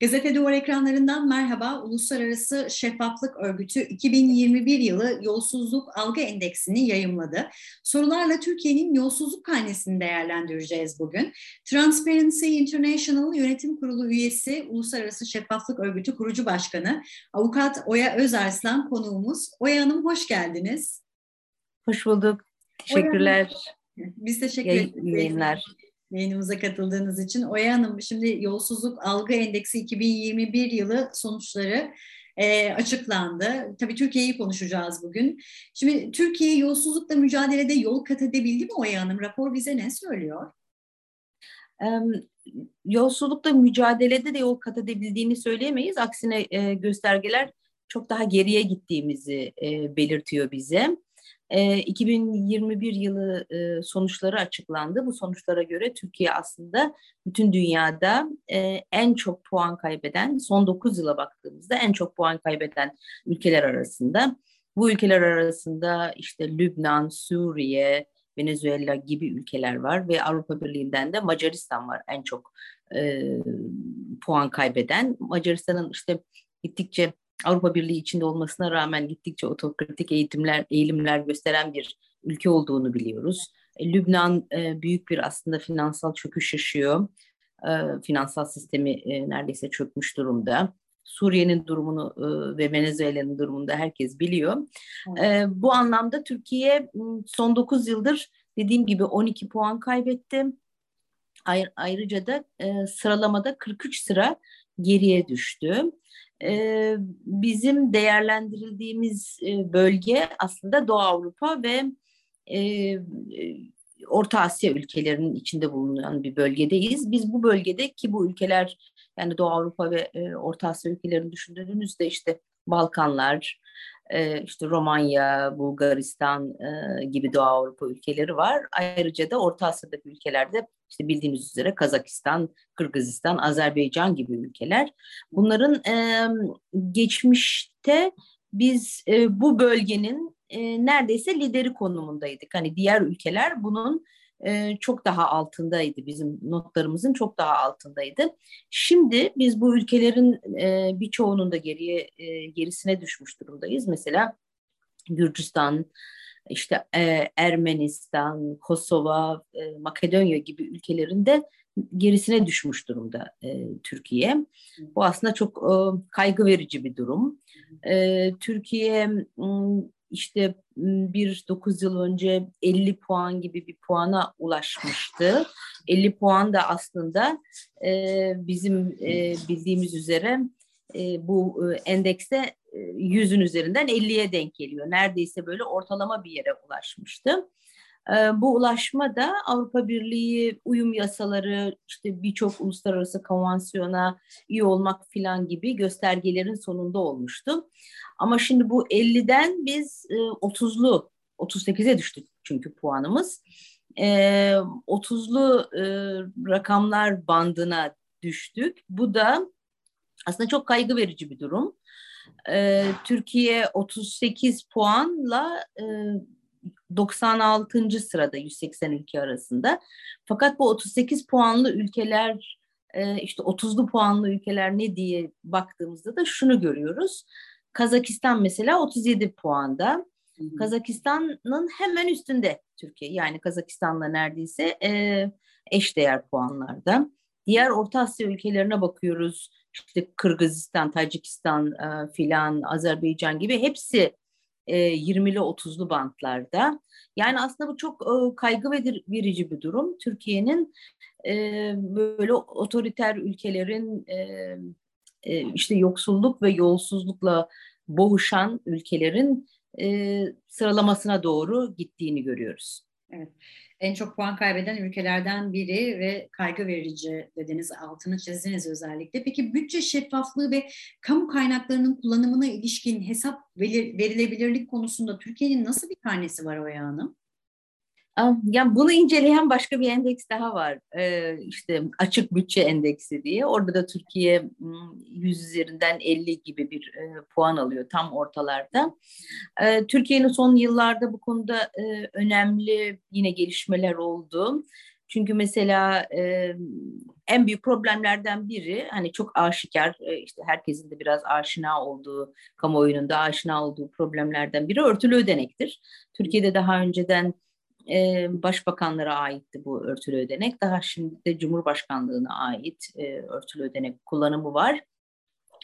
Gazete Duvar ekranlarından merhaba. Uluslararası Şeffaflık Örgütü 2021 yılı Yolsuzluk Algı Endeksini yayımladı. Sorularla Türkiye'nin yolsuzluk karnesini değerlendireceğiz bugün. Transparency International Yönetim Kurulu üyesi Uluslararası Şeffaflık Örgütü kurucu başkanı Avukat Oya Özarslan konuğumuz. Oya Hanım hoş geldiniz. Hoş bulduk. Teşekkürler. Oya, biz teşekkür ederiz. Yayınlar yayınımıza katıldığınız için. Oya Hanım şimdi Yolsuzluk Algı Endeksi 2021 yılı sonuçları e, açıklandı. Tabii Türkiye'yi konuşacağız bugün. Şimdi Türkiye yolsuzlukla mücadelede yol kat edebildi mi Oya Hanım? Rapor bize ne söylüyor? yolsuzlukla mücadelede de yol kat edebildiğini söyleyemeyiz. Aksine e, göstergeler çok daha geriye gittiğimizi e, belirtiyor bize. E, 2021 yılı sonuçları açıklandı. Bu sonuçlara göre Türkiye aslında bütün dünyada en çok puan kaybeden, son 9 yıla baktığımızda en çok puan kaybeden ülkeler arasında. Bu ülkeler arasında işte Lübnan, Suriye, Venezuela gibi ülkeler var ve Avrupa Birliği'nden de Macaristan var en çok puan kaybeden. Macaristan'ın işte gittikçe Avrupa Birliği içinde olmasına rağmen gittikçe otokratik eğitimler, eğilimler gösteren bir ülke olduğunu biliyoruz. E, Lübnan e, büyük bir aslında finansal çöküş yaşıyor. E, finansal sistemi neredeyse çökmüş durumda. Suriye'nin durumunu ve Venezuela'nın durumunu da herkes biliyor. Bu anlamda Türkiye son 9 yıldır dediğim gibi 12 puan kaybetti. Ayr ayrıca da sıralamada 43 sıra geriye düştü bizim değerlendirildiğimiz bölge aslında Doğu Avrupa ve e, Orta Asya ülkelerinin içinde bulunan bir bölgedeyiz. Biz bu bölgede ki bu ülkeler yani Doğu Avrupa ve e, Orta Asya ülkelerini düşündüğünüzde işte Balkanlar, e, işte Romanya, Bulgaristan gibi Doğu Avrupa ülkeleri var. Ayrıca da Orta Asya'daki ülkelerde işte bildiğiniz üzere Kazakistan, Kırgızistan, Azerbaycan gibi ülkeler. Bunların geçmişte biz bu bölgenin neredeyse lideri konumundaydık. Hani diğer ülkeler bunun e, çok daha altındaydı. Bizim notlarımızın çok daha altındaydı. Şimdi biz bu ülkelerin e, birçoğunun da geriye e, gerisine düşmüş durumdayız. Mesela Gürcistan, işte e, Ermenistan, Kosova, e, Makedonya gibi ülkelerinde gerisine düşmüş durumda e, Türkiye. Bu aslında çok e, kaygı verici bir durum. E, Türkiye işte bir 9 yıl önce 50 puan gibi bir puana ulaşmıştı. 50 puan da aslında e, bizim e, bildiğimiz üzere e, bu endekste yüzün üzerinden 50'ye denk geliyor. Neredeyse böyle ortalama bir yere ulaşmıştı. E, bu ulaşma da Avrupa Birliği uyum yasaları, işte birçok uluslararası konvansiyona iyi olmak filan gibi göstergelerin sonunda olmuştu. Ama şimdi bu 50'den biz 30'lu, 38'e düştük çünkü puanımız. 30'lu rakamlar bandına düştük. Bu da aslında çok kaygı verici bir durum. E, Türkiye 38 puanla e, 96. sırada 180 ülke arasında. Fakat bu 38 puanlı ülkeler e, işte 30'lu puanlı ülkeler ne diye baktığımızda da şunu görüyoruz. Kazakistan mesela 37 puanda. Kazakistan'ın hemen üstünde Türkiye. Yani Kazakistan'la neredeyse e, eşdeğer puanlarda. Diğer Orta Asya ülkelerine bakıyoruz işte Kırgızistan, Tacikistan e, filan, Azerbaycan gibi hepsi e, 20'li 30'lu bantlarda. Yani aslında bu çok e, kaygı verici bir durum. Türkiye'nin e, böyle otoriter ülkelerin e, işte yoksulluk ve yolsuzlukla boğuşan ülkelerin sıralamasına doğru gittiğini görüyoruz. Evet en çok puan kaybeden ülkelerden biri ve kaygı verici dediniz, altını çizdiniz özellikle. Peki bütçe şeffaflığı ve kamu kaynaklarının kullanımına ilişkin hesap verilebilirlik konusunda Türkiye'nin nasıl bir karnesi var Oya Hanım? Yani bunu inceleyen başka bir endeks daha var. Ee, işte açık bütçe endeksi diye. Orada da Türkiye 100 üzerinden 50 gibi bir e, puan alıyor tam ortalarda. Ee, Türkiye'nin son yıllarda bu konuda e, önemli yine gelişmeler oldu. Çünkü mesela e, en büyük problemlerden biri hani çok aşikar e, işte herkesin de biraz aşina olduğu kamuoyunun da aşina olduğu problemlerden biri örtülü ödenektir. Türkiye'de daha önceden e, başbakanlara aitti bu örtülü ödenek. Daha şimdi de Cumhurbaşkanlığına ait e, örtülü ödenek kullanımı var.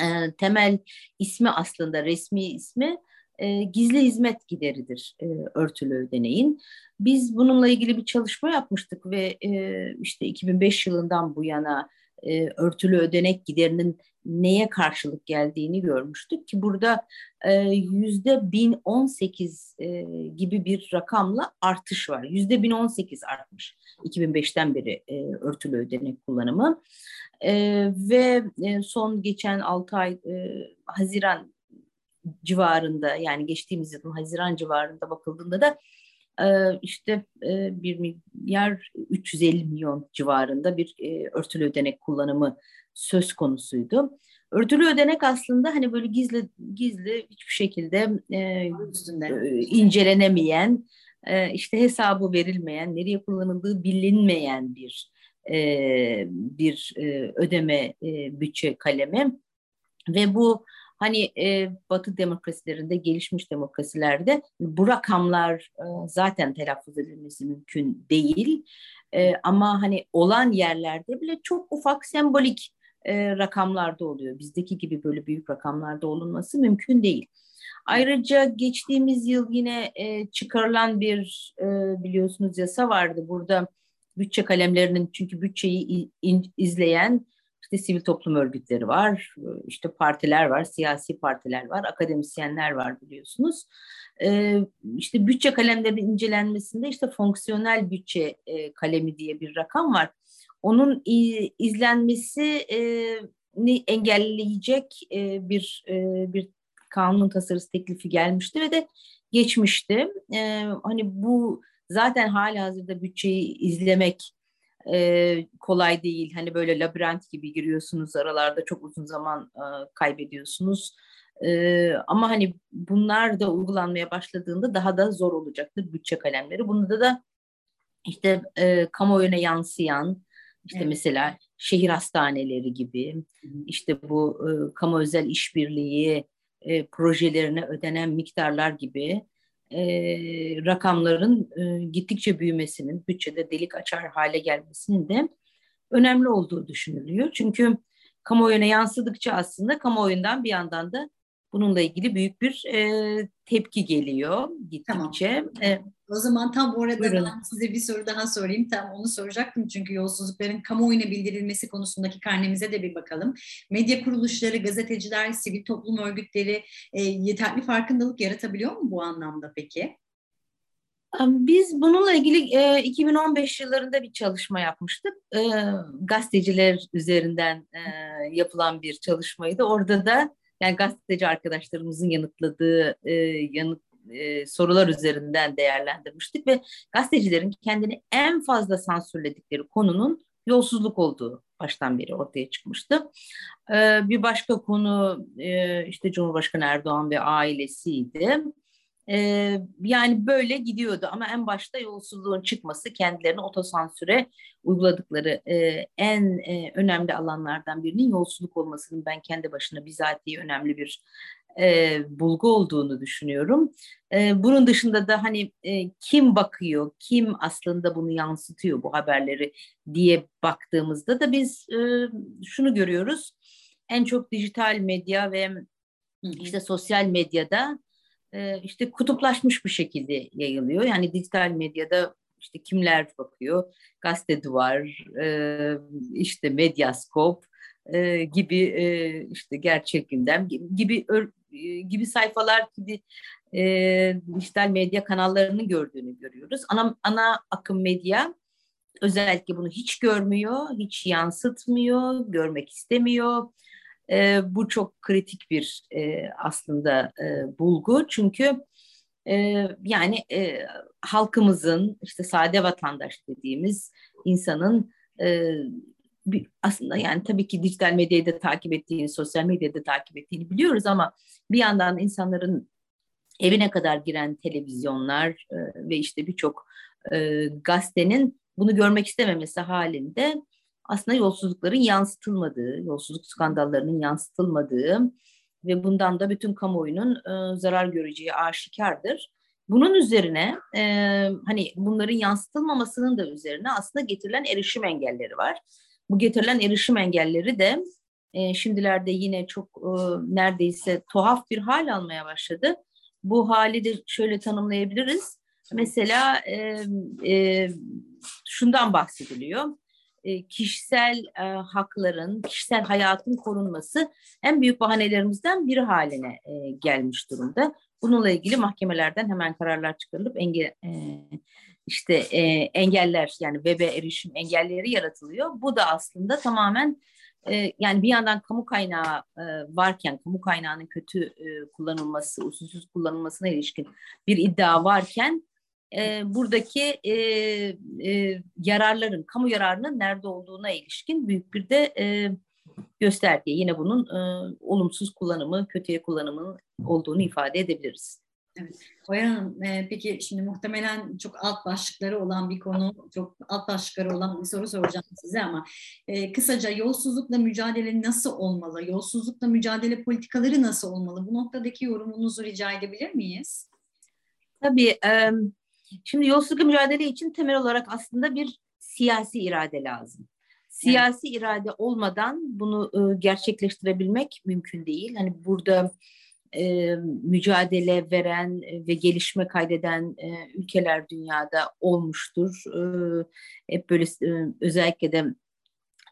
E, temel ismi aslında resmi ismi e, gizli hizmet gideridir e, örtülü ödeneğin. Biz bununla ilgili bir çalışma yapmıştık ve e, işte 2005 yılından bu yana e, örtülü ödenek giderinin neye karşılık geldiğini görmüştük ki burada yüzde 1018 e, gibi bir rakamla artış var. Yüzde 1018 artmış 2005'ten beri e, örtülü ödenek kullanımı e, ve e, son geçen 6 ay e, Haziran civarında yani geçtiğimiz yılın Haziran civarında bakıldığında da e, işte e, 1 milyar 350 milyon civarında bir e, örtülü ödenek kullanımı söz konusuydu. Örtülü ödenek aslında hani böyle gizli gizli hiçbir şekilde e, e, incelenemeyen, e, işte hesabı verilmeyen, nereye kullanıldığı bilinmeyen bir e, bir e, ödeme e, bütçe kalemi ve bu hani e, Batı demokrasilerinde, gelişmiş demokrasilerde bu rakamlar e, zaten telaffuz edilmesi mümkün değil. E, ama hani olan yerlerde bile çok ufak sembolik e, rakamlarda oluyor. Bizdeki gibi böyle büyük rakamlarda olunması mümkün değil. Ayrıca geçtiğimiz yıl yine e, çıkarılan bir e, biliyorsunuz yasa vardı. Burada bütçe kalemlerinin çünkü bütçeyi izleyen işte sivil toplum örgütleri var, işte partiler var, siyasi partiler var, akademisyenler var biliyorsunuz. Ee, işte bütçe kalemlerinin incelenmesinde işte fonksiyonel bütçe e, kalemi diye bir rakam var. Onun izlenmesi e, engelleyecek e, bir e, bir kanun tasarısı teklifi gelmişti ve de geçmişti. Hani bu zaten hala hazırda bütçeyi izlemek kolay değil. Hani böyle labirent gibi giriyorsunuz aralarda çok uzun zaman kaybediyorsunuz. Ama hani bunlar da uygulanmaya başladığında daha da zor olacaktır bütçe kalemleri. Bunda da işte e, kamuoyuna yansıyan işte evet. mesela şehir hastaneleri gibi işte bu e, kamu özel işbirliği e, projelerine ödenen miktarlar gibi e, rakamların e, gittikçe büyümesinin, bütçede delik açar hale gelmesinin de önemli olduğu düşünülüyor. Çünkü kamuoyuna yansıdıkça aslında kamuoyundan bir yandan da bununla ilgili büyük bir e, tepki geliyor gittikçe. Tamam. E, o zaman tam orada ben size bir soru daha sorayım. Tam onu soracaktım çünkü yolsuzlukların kamuoyuna bildirilmesi konusundaki karnemize de bir bakalım. Medya kuruluşları, gazeteciler, sivil toplum örgütleri e, yeterli farkındalık yaratabiliyor mu bu anlamda peki? Biz bununla ilgili e, 2015 yıllarında bir çalışma yapmıştık. E, gazeteciler üzerinden e, yapılan bir çalışmaydı. Orada da yani gazeteci arkadaşlarımızın yanıtladığı e, yanıt e, sorular üzerinden değerlendirmiştik ve gazetecilerin kendini en fazla sansürledikleri konunun yolsuzluk olduğu baştan beri ortaya çıkmıştı. E, bir başka konu e, işte Cumhurbaşkanı Erdoğan ve ailesiydi. Ee, yani böyle gidiyordu ama en başta yolsuzluğun çıkması kendilerine otosansüre uyguladıkları e, en e, önemli alanlardan birinin yolsuzluk olmasının ben kendi başına bizatihi önemli bir e, bulgu olduğunu düşünüyorum. E, bunun dışında da hani e, kim bakıyor, kim aslında bunu yansıtıyor bu haberleri diye baktığımızda da biz e, şunu görüyoruz. En çok dijital medya ve işte sosyal medyada e, işte kutuplaşmış bir şekilde yayılıyor. Yani dijital medyada işte kimler bakıyor? Gazete Duvar, e, işte Medyaskop e, gibi e, işte gerçek gündem gibi e, gibi sayfalar gibi e, dijital medya kanallarını gördüğünü görüyoruz. Ana, ana akım medya özellikle bunu hiç görmüyor, hiç yansıtmıyor, görmek istemiyor. E, bu çok kritik bir e, aslında e, bulgu. Çünkü e, yani e, halkımızın işte sade vatandaş dediğimiz insanın e, bir, aslında yani tabii ki dijital medyayı da takip ettiğini, sosyal medyayı da takip ettiğini biliyoruz ama bir yandan insanların evine kadar giren televizyonlar e, ve işte birçok e, gazetenin bunu görmek istememesi halinde aslında yolsuzlukların yansıtılmadığı, yolsuzluk skandallarının yansıtılmadığı ve bundan da bütün kamuoyunun e, zarar göreceği aşikardır. Bunun üzerine e, hani bunların yansıtılmamasının da üzerine aslında getirilen erişim engelleri var. Bu getirilen erişim engelleri de e, şimdilerde yine çok e, neredeyse tuhaf bir hal almaya başladı. Bu hali de şöyle tanımlayabiliriz. Mesela e, e, şundan bahsediliyor. E, kişisel e, hakların, kişisel hayatın korunması en büyük bahanelerimizden biri haline e, gelmiş durumda. Bununla ilgili mahkemelerden hemen kararlar çıkarılıp enge, e, işte engeller yani web'e erişim engelleri yaratılıyor. Bu da aslında tamamen yani bir yandan kamu kaynağı varken, kamu kaynağının kötü kullanılması, usulsüz kullanılmasına ilişkin bir iddia varken e, buradaki e, e, yararların, kamu yararının nerede olduğuna ilişkin büyük bir de e, gösterge. Yine bunun e, olumsuz kullanımı, kötüye kullanımının olduğunu ifade edebiliriz. Evet. Oya Hanım, e, peki şimdi muhtemelen çok alt başlıkları olan bir konu, çok alt başlıkları olan bir soru soracağım size ama e, kısaca yolsuzlukla mücadele nasıl olmalı? Yolsuzlukla mücadele politikaları nasıl olmalı? Bu noktadaki yorumunuzu rica edebilir miyiz? Tabii. E, şimdi yolsuzlukla mücadele için temel olarak aslında bir siyasi irade lazım. Siyasi evet. irade olmadan bunu e, gerçekleştirebilmek mümkün değil. Hani burada e, mücadele veren ve gelişme kaydeden e, ülkeler dünyada olmuştur. E, hep böyle e, özellikle de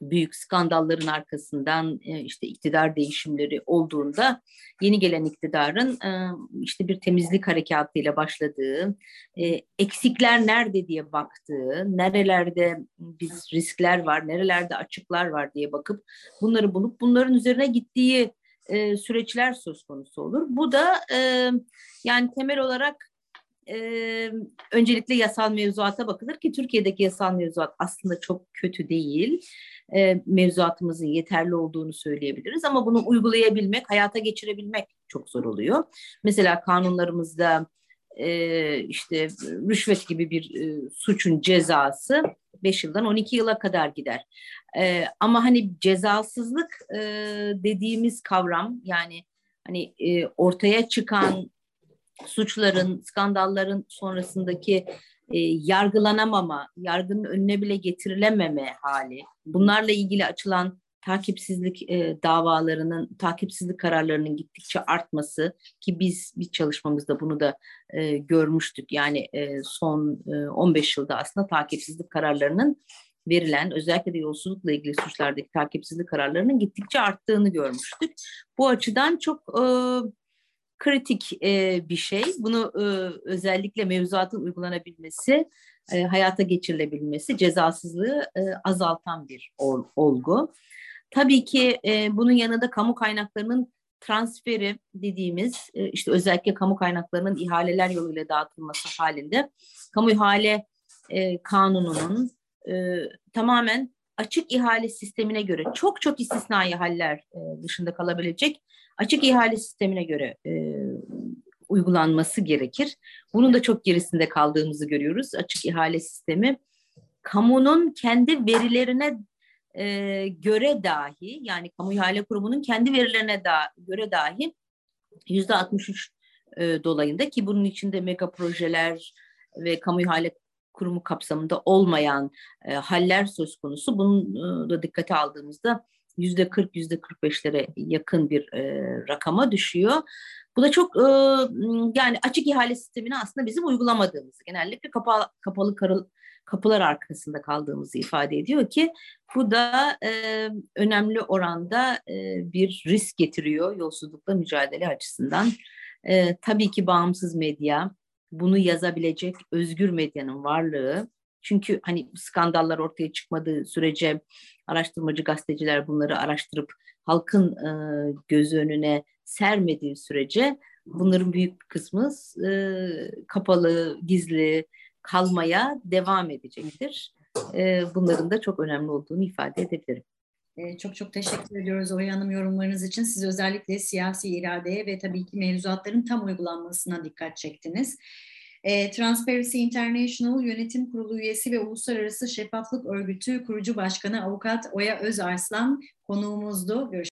büyük skandalların arkasından e, işte iktidar değişimleri olduğunda yeni gelen iktidarın e, işte bir temizlik harekatıyla başladığı, e, eksikler nerede diye baktığı, nerelerde biz riskler var, nerelerde açıklar var diye bakıp bunları bulup bunların üzerine gittiği süreçler söz konusu olur. Bu da yani temel olarak e, öncelikle yasal mevzuata bakılır ki Türkiye'deki yasal mevzuat aslında çok kötü değil. E, mevzuatımızın yeterli olduğunu söyleyebiliriz ama bunu uygulayabilmek, hayata geçirebilmek çok zor oluyor. Mesela kanunlarımızda e, işte rüşvet gibi bir e, suçun cezası 5 yıldan 12 yıla kadar gider. E, ama hani cezasızlık e, dediğimiz kavram yani hani e, ortaya çıkan suçların, skandalların sonrasındaki e, yargılanamama, yargının önüne bile getirilememe hali, bunlarla ilgili açılan takipsizlik e, davalarının, takipsizlik kararlarının gittikçe artması ki biz bir çalışmamızda bunu da e, görmüştük. Yani e, son e, 15 yılda aslında takipsizlik kararlarının verilen özellikle de yolsuzlukla ilgili suçlardaki takipsizlik kararlarının gittikçe arttığını görmüştük. Bu açıdan çok e, kritik e, bir şey. Bunu e, özellikle mevzuatın uygulanabilmesi, e, hayata geçirilebilmesi, cezasızlığı e, azaltan bir ol, olgu. Tabii ki e, bunun yanında kamu kaynaklarının transferi dediğimiz e, işte özellikle kamu kaynaklarının ihaleler yoluyla dağıtılması halinde kamu ihale e, kanununun e, tamamen açık ihale sistemine göre çok çok istisnai haller e, dışında kalabilecek açık ihale sistemine göre e, uygulanması gerekir. Bunun da çok gerisinde kaldığımızı görüyoruz. Açık ihale sistemi kamunun kendi verilerine e, göre dahi yani kamu ihale kurumunun kendi verilerine da, göre dahi yüzde 63 e, dolayında ki bunun içinde mega projeler ve kamu ihale kurumu kapsamında olmayan e, haller söz konusu. Bunu e, da dikkate aldığımızda yüzde 40 yüzde 45'lere yakın bir e, rakama düşüyor. Bu da çok e, yani açık ihale sistemini aslında bizim uygulamadığımız, genellikle kapalı, kapalı karıl, kapılar arkasında kaldığımızı ifade ediyor ki bu da e, önemli oranda e, bir risk getiriyor yolsuzlukla mücadele açısından. E, tabii ki bağımsız medya, bunu yazabilecek özgür medyanın varlığı. Çünkü hani skandallar ortaya çıkmadığı sürece araştırmacı gazeteciler bunları araştırıp halkın e, göz önüne sermediği sürece bunların büyük kısmı e, kapalı, gizli kalmaya devam edecektir. E, bunların da çok önemli olduğunu ifade edebilirim. E, çok çok teşekkür ediyoruz Oya Hanım yorumlarınız için. Siz özellikle siyasi iradeye ve tabii ki mevzuatların tam uygulanmasına dikkat çektiniz. E, Transparency International Yönetim Kurulu üyesi ve Uluslararası Şeffaflık Örgütü kurucu başkanı avukat Oya Özarslan konuğumuzdu. Görüşmek